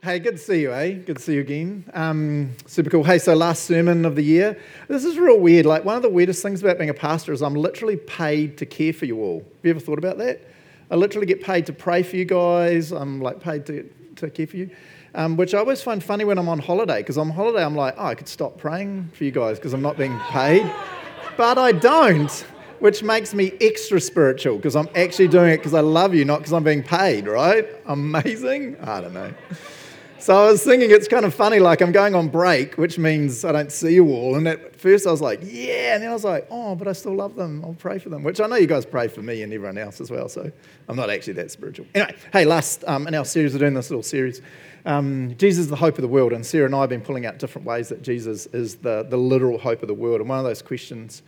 Hey, good to see you, eh? Good to see you again. Um, super cool. Hey, so last sermon of the year. This is real weird. Like, one of the weirdest things about being a pastor is I'm literally paid to care for you all. Have you ever thought about that? I literally get paid to pray for you guys. I'm like paid to, to care for you, um, which I always find funny when I'm on holiday because on holiday I'm like, oh, I could stop praying for you guys because I'm not being paid. but I don't, which makes me extra spiritual because I'm actually doing it because I love you, not because I'm being paid, right? Amazing? I don't know. So I was thinking it's kind of funny, like I'm going on break, which means I don't see you all. And at first I was like, yeah. And then I was like, oh, but I still love them. I'll pray for them, which I know you guys pray for me and everyone else as well. So I'm not actually that spiritual. Anyway, hey, last um, in our series, we're doing this little series. Um, Jesus is the hope of the world. And Sarah and I have been pulling out different ways that Jesus is the, the literal hope of the world. And one of those questions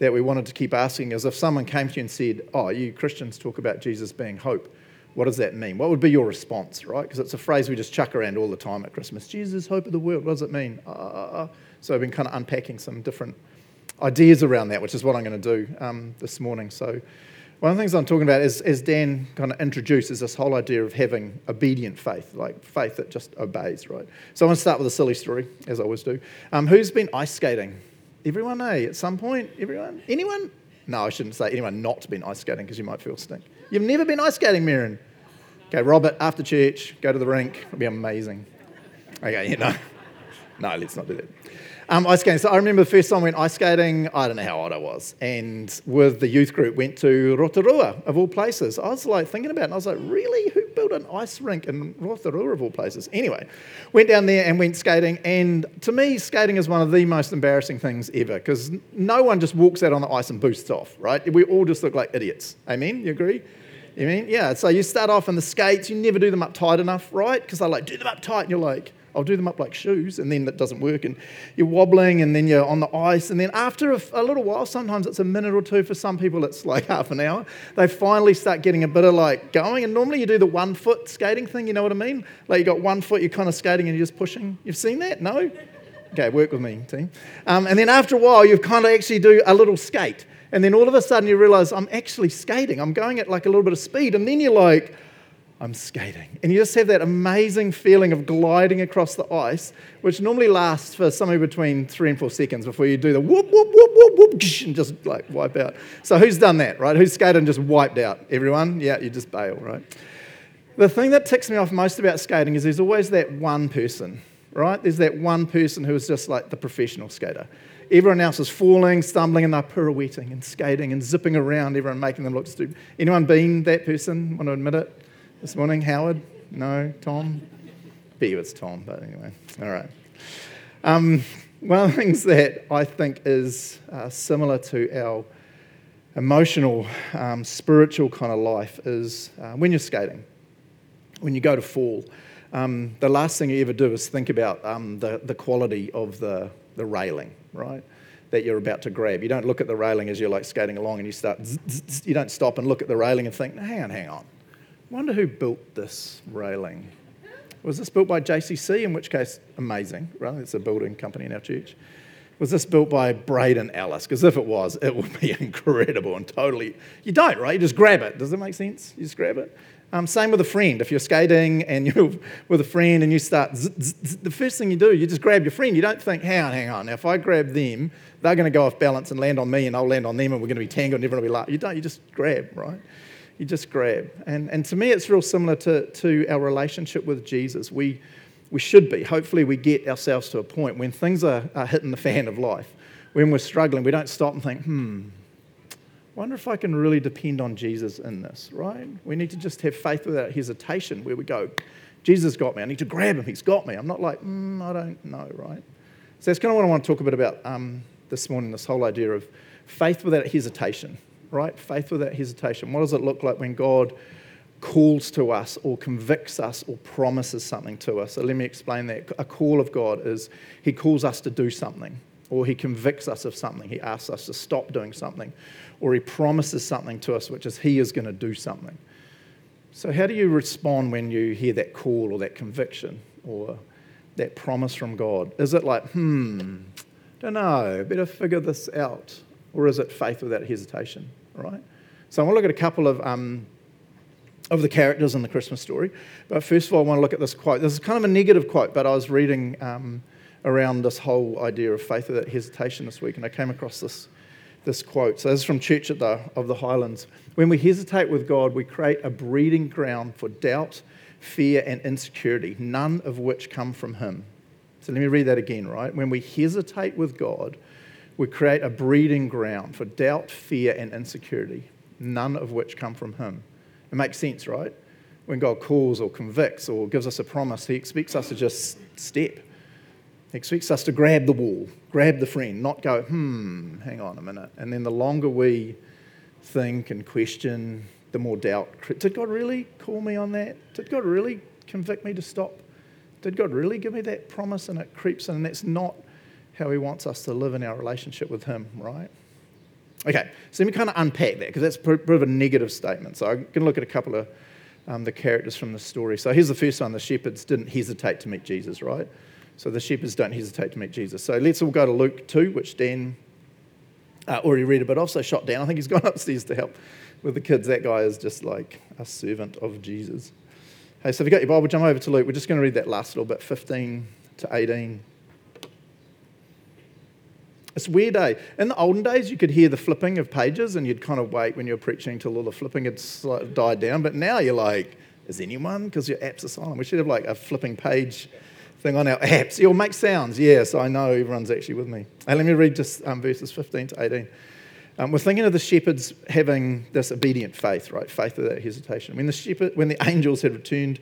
that we wanted to keep asking is if someone came to you and said, oh, you Christians talk about Jesus being hope what does that mean? What would be your response, right? Because it's a phrase we just chuck around all the time at Christmas. Jesus, hope of the world. What does it mean? Uh, so I've been kind of unpacking some different ideas around that, which is what I'm going to do um, this morning. So one of the things I'm talking about is, as Dan kind of introduces this whole idea of having obedient faith, like faith that just obeys, right? So I want to start with a silly story, as I always do. Um, who's been ice skating? Everyone, eh? At some point? Everyone? Anyone? No, I shouldn't say anyone not been ice skating because you might feel stink. You've never been ice skating, Mirren. Okay, Robert, after church, go to the rink. It'll be amazing. Okay, you know. No, let's not do that. Um, ice skating. So I remember the first time I went ice skating, I don't know how old I was, and with the youth group went to Rotorua, of all places. I was like thinking about it, and I was like, really? Who built an ice rink in Rotorua, of all places? Anyway, went down there and went skating, and to me, skating is one of the most embarrassing things ever, because no one just walks out on the ice and boosts off, right? We all just look like idiots. Amen? You agree? You mean? Yeah, so you start off in the skates, you never do them up tight enough, right? Because they're like, do them up tight, and you're like, I'll do them up like shoes, and then that doesn't work. And you're wobbling, and then you're on the ice. And then after a, a, little while, sometimes it's a minute or two. For some people, it's like half an hour. They finally start getting a bit of like going. And normally you do the one foot skating thing, you know what I mean? Like you got one foot, you're kind of skating and you're just pushing. You've seen that? No? Okay, work with me, team. Um, and then after a while, you kind of actually do a little skate. And then all of a sudden you realize I'm actually skating. I'm going at like a little bit of speed. And then you're like, I'm skating. And you just have that amazing feeling of gliding across the ice, which normally lasts for somewhere between three and four seconds before you do the whoop, whoop, whoop, whoop, whoop, and just like wipe out. So who's done that, right? Who's skated and just wiped out? Everyone? Yeah, you just bail, right? The thing that ticks me off most about skating is there's always that one person, right? There's that one person who is just like the professional skater. Everyone else is falling, stumbling, and they're pirouetting and skating and zipping around, everyone making them look stupid. Anyone been that person? Want to admit it this morning? Howard? No? Tom? Bet you it's Tom, but anyway. All right. Um, one of the things that I think is uh, similar to our emotional, um, spiritual kind of life is uh, when you're skating, when you go to fall, um, the last thing you ever do is think about um, the, the quality of the, the railing, right? That you're about to grab. You don't look at the railing as you're like skating along and you start, zzz, zzz, you don't stop and look at the railing and think, hang on, hang on. Wonder who built this railing. Was this built by JCC? In which case, amazing, right? It's a building company in our church. Was this built by Braden Ellis? Because if it was, it would be incredible and totally. You don't, right? You just grab it. Does that make sense? You just grab it. Um, same with a friend. If you're skating and you're with a friend and you start, zzz, zzz, the first thing you do, you just grab your friend. You don't think, hang on, hang on. Now, if I grab them, they're going to go off balance and land on me, and I'll land on them, and we're going to be tangled, and everyone will be like, you don't. You just grab, right? You just grab. And, and to me, it's real similar to, to our relationship with Jesus. We, we should be. Hopefully, we get ourselves to a point when things are, are hitting the fan of life, when we're struggling, we don't stop and think, hmm, wonder if I can really depend on Jesus in this, right? We need to just have faith without hesitation where we go, Jesus got me. I need to grab him. He's got me. I'm not like, mm, I don't know, right? So that's kind of what I want to talk a bit about um, this morning this whole idea of faith without hesitation, right? Faith without hesitation. What does it look like when God calls to us or convicts us or promises something to us? So let me explain that. A call of God is He calls us to do something or He convicts us of something. He asks us to stop doing something or he promises something to us, which is he is going to do something. So, how do you respond when you hear that call or that conviction or that promise from God? Is it like, hmm, don't know, better figure this out? Or is it faith without hesitation, right? So, I want to look at a couple of um, of the characters in the Christmas story. But first of all, I want to look at this quote. This is kind of a negative quote, but I was reading um, around this whole idea of faith without hesitation this week, and I came across this, this quote. So this is from Church at the, of the Highlands. When we hesitate with God, we create a breeding ground for doubt, fear, and insecurity, none of which come from Him. So let me read that again, right? When we hesitate with God, we create a breeding ground for doubt, fear, and insecurity, none of which come from Him. It makes sense, right? When God calls or convicts or gives us a promise, He expects us to just step. He expects us to grab the wall, grab the friend, not go, hmm, hang on a minute. And then the longer we think and question, the more doubt. Did God really call me on that? Did God really convict me to stop? Did God really give me that promise? And it creeps in, and that's not how He wants us to live in our relationship with Him, right? Okay, so let me kind of unpack that because that's a bit of a negative statement. So I'm going to look at a couple of um, the characters from the story. So here's the first one the shepherds didn't hesitate to meet Jesus, right? So the shepherds don't hesitate to meet Jesus. So let's all go to Luke 2, which Dan uh, already read a bit of, so shot down. I think he's gone upstairs to help with the kids. That guy is just like a servant of Jesus. Hey, so if you got your Bible, jump over to Luke. We're just going to read that last little bit, 15 to 18. It's weird, eh? In the olden days, you could hear the flipping of pages and you'd kind of wait when you were preaching until all the flipping had died down. But now you're like, is anyone? Because your apps are silent. We should have like a flipping page thing on our apps. It'll make sounds. Yes, I know everyone's actually with me. And let me read just um, verses 15 to 18. Um, we're thinking of the shepherds having this obedient faith, right? Faith without hesitation. When the, shepherd, when the angels had returned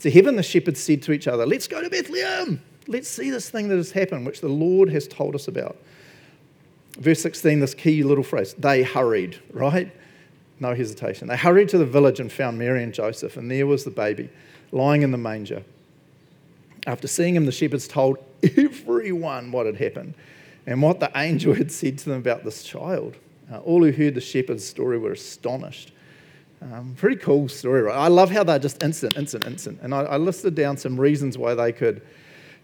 to heaven, the shepherds said to each other, Let's go to Bethlehem. Let's see this thing that has happened, which the Lord has told us about. Verse 16, this key little phrase, they hurried, right? No hesitation. They hurried to the village and found Mary and Joseph, and there was the baby lying in the manger. After seeing him, the shepherds told everyone what had happened and what the angel had said to them about this child. Uh, all who heard the shepherd's story were astonished. Um, pretty cool story, right? I love how they're just instant, instant, instant. And I, I listed down some reasons why they could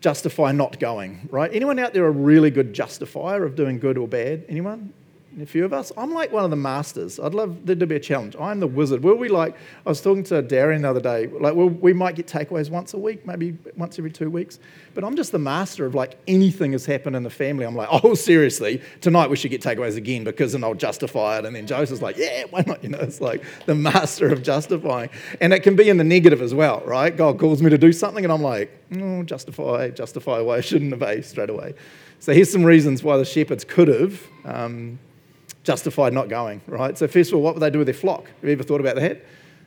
justify not going, right? Anyone out there a really good justifier of doing good or bad? Anyone? A few of us. I'm like one of the masters. I'd love there to be a challenge. I'm the wizard. Will we like? I was talking to Darian the other day. Like, well, we might get takeaways once a week, maybe once every two weeks. But I'm just the master of like anything has happened in the family. I'm like, oh, seriously, tonight we should get takeaways again because then I'll justify it. And then Joseph's like, yeah, why not? You know, it's like the master of justifying, and it can be in the negative as well, right? God calls me to do something, and I'm like, oh, justify, justify why I shouldn't obey straight away. So here's some reasons why the shepherds could have. Um, justified not going, right? So, first of all, what would they do with their flock? Have you ever thought about that?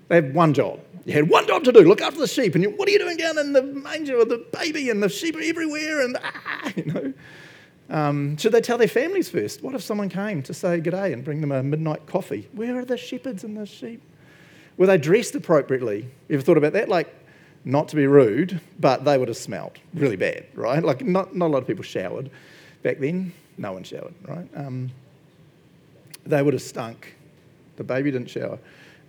They have one job. You had one job to do look after the sheep. And you, what are you doing down in the manger with the baby and the sheep are everywhere? And ah, you know. Um, should they tell their families first? What if someone came to say g'day and bring them a midnight coffee? Where are the shepherds and the sheep? Were they dressed appropriately? You ever thought about that? Like, not to be rude, but they would have smelled really bad, right? Like, not, not a lot of people showered back then. No one showered, right? Um, they would have stunk. The baby didn't shower.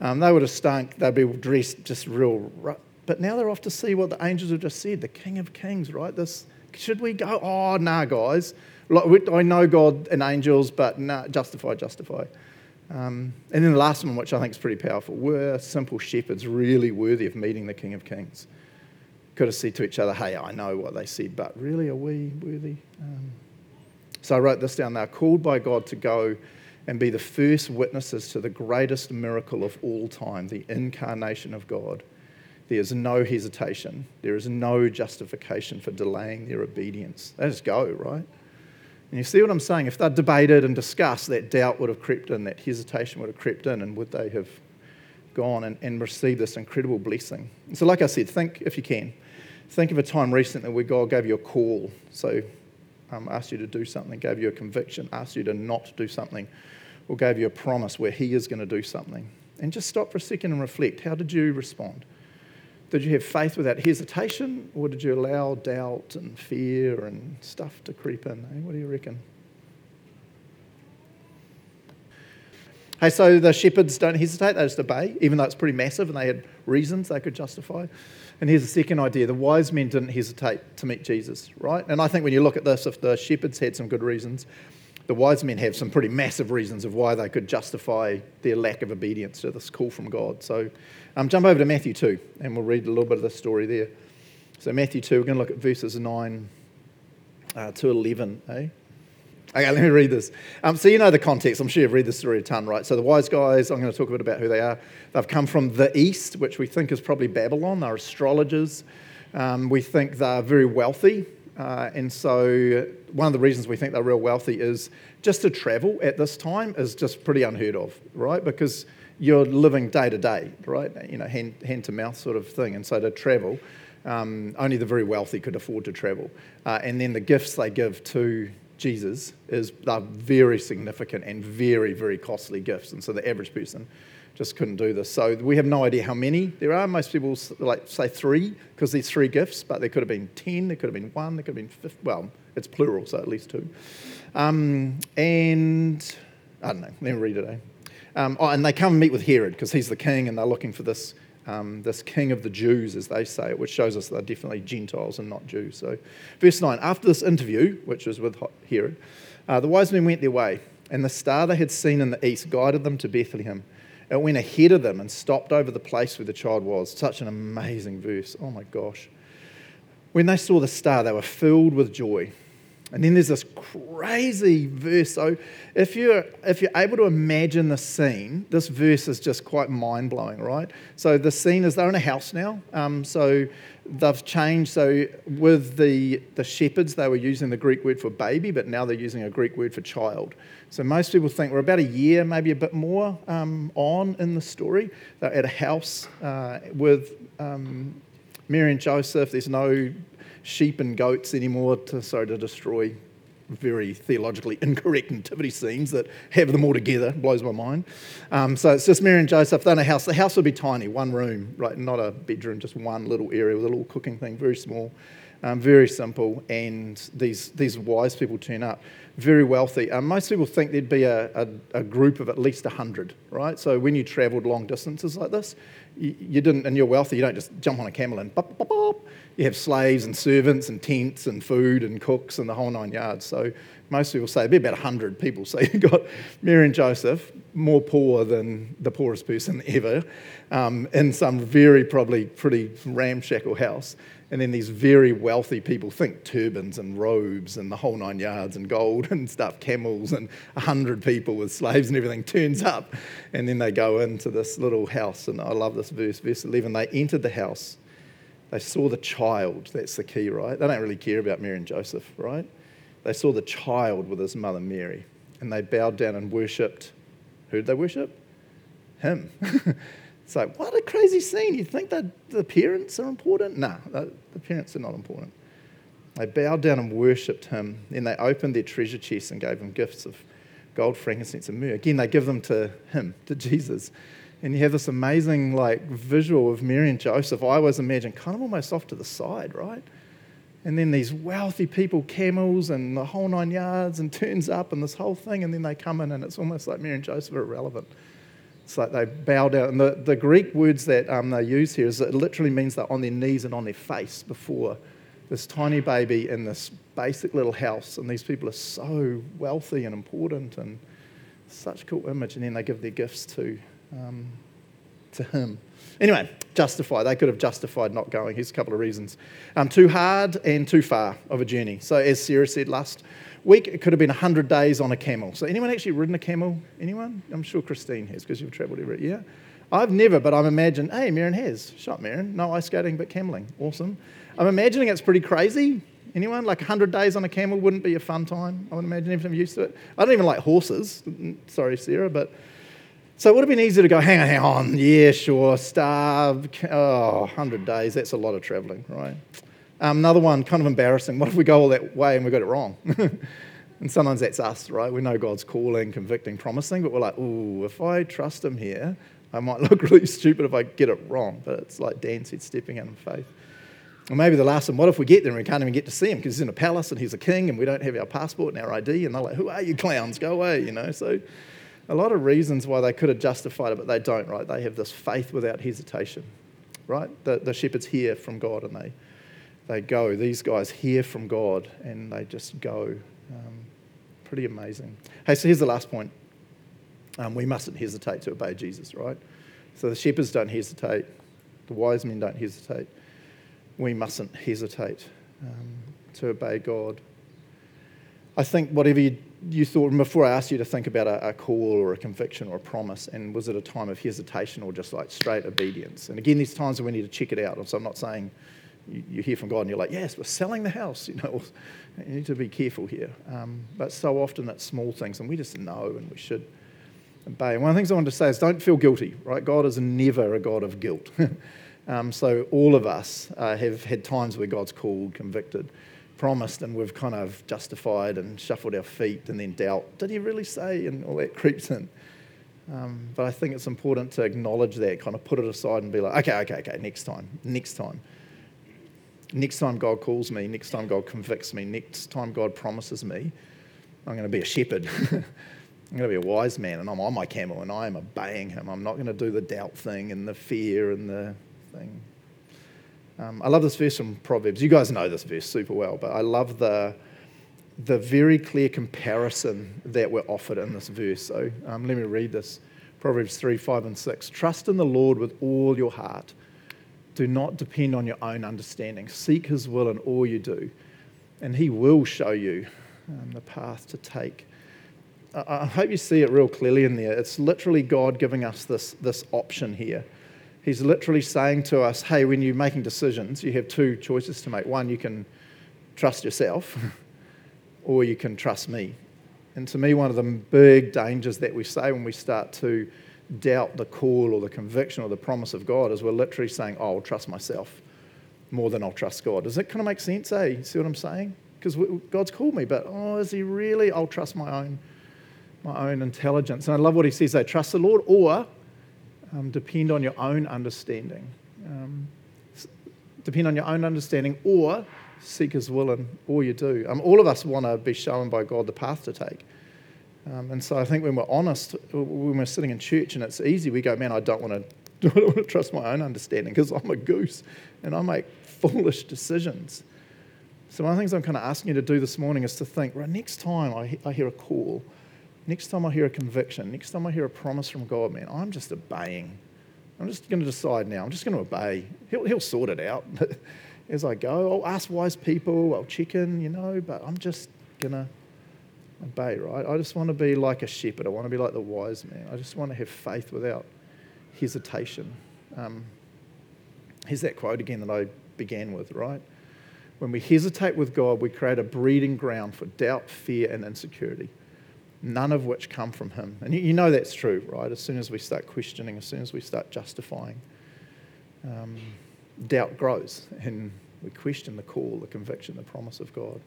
Um, they would have stunk. They'd be dressed just real. Rough. But now they're off to see what the angels have just said. The King of Kings, right? This should we go? Oh, nah, guys. I know God and angels, but nah, justify, justify. Um, and then the last one, which I think is pretty powerful, were simple shepherds really worthy of meeting the King of Kings? Could have said to each other, hey, I know what they said, but really, are we worthy? Um, so I wrote this down. They're called by God to go and be the first witnesses to the greatest miracle of all time, the incarnation of God. There is no hesitation. There is no justification for delaying their obedience. They just go, right? And you see what I'm saying? If they'd debated and discussed, that doubt would have crept in, that hesitation would have crept in, and would they have gone and, and received this incredible blessing? So, like I said, think if you can. Think of a time recently where God gave you a call. So, um, asked you to do something, gave you a conviction, asked you to not do something or gave you a promise where He is going to do something. And just stop for a second and reflect. How did you respond? Did you have faith without hesitation, or did you allow doubt and fear and stuff to creep in? What do you reckon? Hey, so the shepherds don't hesitate, they just obey, even though it's pretty massive and they had reasons they could justify. And here's the second idea the wise men didn't hesitate to meet Jesus, right? And I think when you look at this, if the shepherds had some good reasons, the wise men have some pretty massive reasons of why they could justify their lack of obedience to this call from God. So um, jump over to Matthew 2, and we'll read a little bit of the story there. So, Matthew 2, we're going to look at verses 9 uh, to 11. Eh? Okay, let me read this. Um, so, you know the context. I'm sure you've read this story a ton, right? So, the wise guys, I'm going to talk a bit about who they are. They've come from the east, which we think is probably Babylon. They're astrologers. Um, we think they're very wealthy. Uh, and so, one of the reasons we think they're real wealthy is just to travel at this time is just pretty unheard of, right? Because you're living day to day, right? You know, hand, hand to mouth sort of thing. And so, to travel, um, only the very wealthy could afford to travel. Uh, and then the gifts they give to Jesus is they're very significant and very, very costly gifts. And so the average person just couldn't do this. So we have no idea how many there are. Most people like say three because there's three gifts, but there could have been ten, there could have been one, there could have been 50, well, it's plural, so at least two. Um, and I don't know. Let me read it. Eh? Um, oh, and they come and meet with Herod because he's the king, and they're looking for this um, this king of the Jews, as they say it, which shows us they're definitely Gentiles and not Jews. So, verse 9 After this interview, which was with Herod, uh, the wise men went their way, and the star they had seen in the east guided them to Bethlehem. It went ahead of them and stopped over the place where the child was. Such an amazing verse. Oh my gosh. When they saw the star, they were filled with joy. And then there's this crazy verse. So if you're if you're able to imagine the scene, this verse is just quite mind blowing, right? So the scene is they're in a house now. Um, so they've changed. So with the the shepherds, they were using the Greek word for baby, but now they're using a Greek word for child. So most people think we're about a year, maybe a bit more um, on in the story. They're at a house uh, with um, Mary and Joseph. There's no sheep and goats anymore to, sorry, to destroy very theologically incorrect nativity scenes that have them all together. Blows my mind. Um, so it's just Mary and Joseph. They're in a house. The house would be tiny, one room, right? Not a bedroom, just one little area with a little cooking thing, very small, um, very simple. And these, these wise people turn up, very wealthy. Um, most people think there'd be a, a, a group of at least 100, right? So when you travelled long distances like this, you, you, didn't, and you're wealthy, you don't just jump on a camel and bop, bop, bop, you have slaves and servants and tents and food and cooks and the whole nine yards. So most people say be about 100 people. So you've got Mary and Joseph, more poor than the poorest person ever, um, in some very probably pretty ramshackle house. And then these very wealthy people think turbans and robes and the whole nine yards and gold and stuff, camels and 100 people with slaves and everything turns up. And then they go into this little house. And I love this verse, verse 11. They entered the house they saw the child. That's the key, right? They don't really care about Mary and Joseph, right? They saw the child with his mother Mary, and they bowed down and worshipped. Who did they worship? Him. it's like, what a crazy scene. You think that the parents are important? No, the parents are not important. They bowed down and worshipped him. Then they opened their treasure chests and gave him gifts of gold, frankincense, and myrrh. Again, they give them to him, to Jesus and you have this amazing like visual of Mary and Joseph. I always imagine kind of almost off to the side, right? And then these wealthy people, camels and the whole nine yards, and turns up and this whole thing, and then they come in, and it's almost like Mary and Joseph are irrelevant. It's like they bow down. And the, the Greek words that um, they use here is it literally means they're on their knees and on their face before this tiny baby in this basic little house. And these people are so wealthy and important and such cool image. And then they give their gifts to um, to him. Anyway, justify. They could have justified not going. Here's a couple of reasons. Um, too hard and too far of a journey. So, as Sarah said last week, it could have been 100 days on a camel. So, anyone actually ridden a camel? Anyone? I'm sure Christine has because you've travelled every year. I've never, but I'm imagining, hey, Marin has. Shot Marin. No ice skating, but cameling. Awesome. I'm imagining it's pretty crazy. Anyone? Like 100 days on a camel wouldn't be a fun time. I would imagine if I'm used to it. I don't even like horses. Sorry, Sarah, but so it would have been easy to go, hang on, hang on, yeah, sure, starve, oh, 100 days, that's a lot of travelling, right? Um, another one, kind of embarrassing. What if we go all that way and we got it wrong? and sometimes that's us, right? We know God's calling, convicting, promising, but we're like, ooh, if I trust Him here, I might look really stupid if I get it wrong. But it's like Dan said, stepping out in faith. Or maybe the last one, what if we get there and we can't even get to see him because he's in a palace and he's a king and we don't have our passport and our ID? And they're like, who are you clowns? Go away, you know? So a lot of reasons why they could have justified it, but they don't, right? They have this faith without hesitation, right? The, the shepherds hear from God and they, they go. These guys hear from God and they just go um, pretty amazing. Hey, so here's the last point. Um, we mustn't hesitate to obey Jesus, right? So the shepherds don't hesitate, the wise men don't hesitate. We mustn't hesitate um, to obey God. I think whatever you, you, thought, before I asked you to think about a, a, call or a conviction or a promise, and was it a time of hesitation or just like straight obedience? And again, these times when we need to check it out. And So I'm not saying you, you hear from God and you're like, yes, we're selling the house. You know, you need to be careful here. Um, but so often that's small things, and we just know and we should obey. And one of the things I want to say is don't feel guilty, right? God is never a God of guilt. um, so all of us uh, have had times where God's called, convicted promised and we've kind of justified and shuffled our feet and then doubt, did he really say? And all that creeps in. Um, but I think it's important to acknowledge that, kind of put it aside and be like, okay, okay, okay, next time, next time. Next time God calls me, next time God convicts me, next time God promises me, I'm going to be a shepherd. I'm going to be a wise man and I'm on my camel and I am obeying him. I'm not going to do the doubt thing and the fear and the thing. Um, I love this verse from Proverbs. You guys know this verse super well, but I love the, the very clear comparison that we're offered in this verse. So um, let me read this Proverbs 3 5 and 6. Trust in the Lord with all your heart. Do not depend on your own understanding. Seek his will in all you do, and he will show you um, the path to take. I, I hope you see it real clearly in there. It's literally God giving us this, this option here He's literally saying to us, hey, when you're making decisions, you have two choices to make. One, you can trust yourself, or you can trust me. And to me, one of the big dangers that we say when we start to doubt the call or the conviction or the promise of God is we're literally saying, oh, I'll trust myself more than I'll trust God. Does that kind of make sense, eh? See what I'm saying? Because God's called me, but oh, is He really? I'll trust my own, my own intelligence. And I love what He says, they trust the Lord, or um, depend on your own understanding. Um, depend on your own understanding or seek His will in all you do. Um, all of us want to be shown by God the path to take. Um, and so I think when we're honest, when we're sitting in church and it's easy, we go, man, I don't want to, I don't want to trust my own understanding because I'm a goose and I make foolish decisions. So one of the things I'm kind of asking you to do this morning is to think, right, next time I, I hear a call, Next time I hear a conviction, next time I hear a promise from God, man, I'm just obeying. I'm just going to decide now. I'm just going to obey. He'll, he'll sort it out as I go. I'll ask wise people. I'll check in, you know, but I'm just going to obey, right? I just want to be like a shepherd. I want to be like the wise man. I just want to have faith without hesitation. Um, here's that quote again that I began with, right? When we hesitate with God, we create a breeding ground for doubt, fear, and insecurity none of which come from Him. And you know that's true, right? As soon as we start questioning, as soon as we start justifying, um, doubt grows and we question the call, the conviction, the promise of God.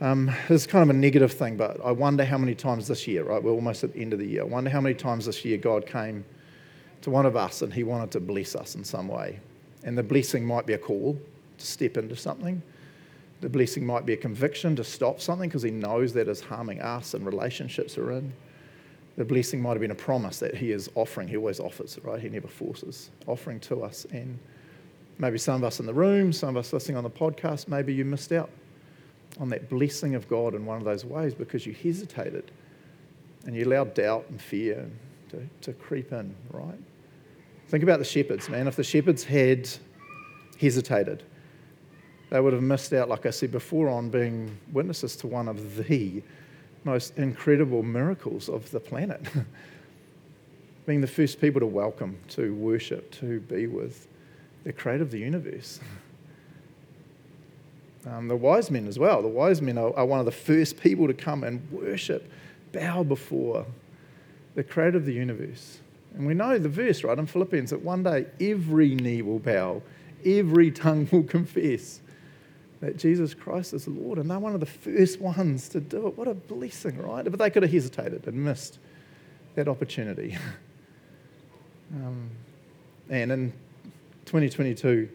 Um, it's kind of a negative thing, but I wonder how many times this year, right? We're almost at the end of the year. I wonder how many times this year God came to one of us and He wanted to bless us in some way. And the blessing might be a call to step into something. The blessing might be a conviction to stop something because he knows that is harming us and relationships are in. The blessing might have been a promise that he is offering. He always offers, right? He never forces, offering to us. And maybe some of us in the room, some of us listening on the podcast, maybe you missed out on that blessing of God in one of those ways because you hesitated and you allowed doubt and fear to, to creep in, right? Think about the shepherds, man. If the shepherds had hesitated, they would have missed out, like I said before, on being witnesses to one of the most incredible miracles of the planet. being the first people to welcome, to worship, to be with the creator of the universe. Um, the wise men as well. The wise men are, are, one of the first people to come and worship, bow before the creator of the universe. And we know the verse, right, in Philippians, that one day every knee will bow, every tongue will confess that Jesus Christ is Lord, and they're one of the first ones to do it. What a blessing, right? But they could have hesitated and missed that opportunity. um, and in 2022,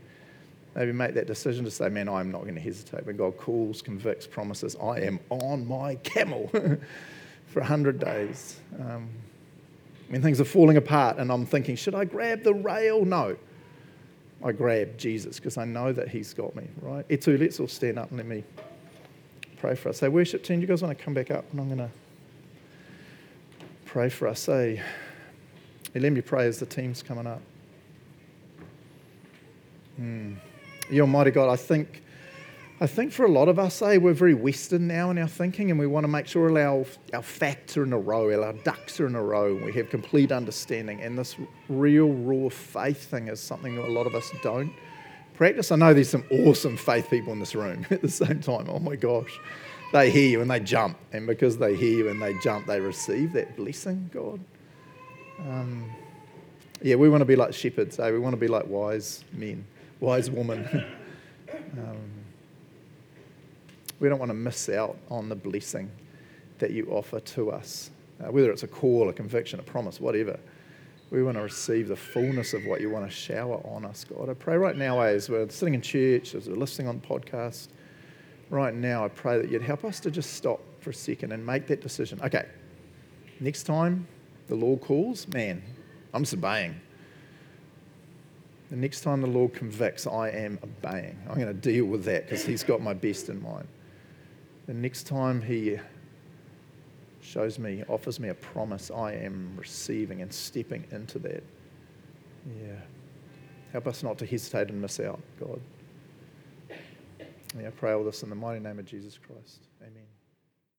maybe make that decision to say, man, I'm not going to hesitate. When God calls, convicts, promises, I am on my camel for 100 days. Um, when things are falling apart and I'm thinking, should I grab the rail? No. I grab Jesus because I know that He's got me, right? Etu, let's all stand up and let me pray. for us. Say, worship team, you guys want to come back up? And I'm going to pray for us. Say, hey, let me pray as the team's coming up. Mm. You Almighty God, I think, I think for a lot of us, eh, we're very Western now in our thinking, and we want to make sure all our, our facts are in a row, all our ducks are in a row, and we have complete understanding. And this real, raw faith thing is something that a lot of us don't practice. I know there's some awesome faith people in this room at the same time. Oh my gosh. They hear you and they jump. And because they hear you and they jump, they receive that blessing, God. Um, yeah, we want to be like shepherds, eh? We want to be like wise men, wise women. um, we don't want to miss out on the blessing that you offer to us, uh, whether it's a call, a conviction, a promise, whatever. We want to receive the fullness of what you want to shower on us, God. I pray right now, as we're sitting in church, as we're listening on the podcast, right now, I pray that you'd help us to just stop for a second and make that decision. Okay, next time the Lord calls, man, I'm obeying. The next time the Lord convicts, I am obeying. I'm going to deal with that because He's got my best in mind. The next time He shows me, offers me a promise, I am receiving and stepping into that. Yeah. Help us not to hesitate and miss out, God. Yeah, I pray all this in the mighty name of Jesus Christ. Amen.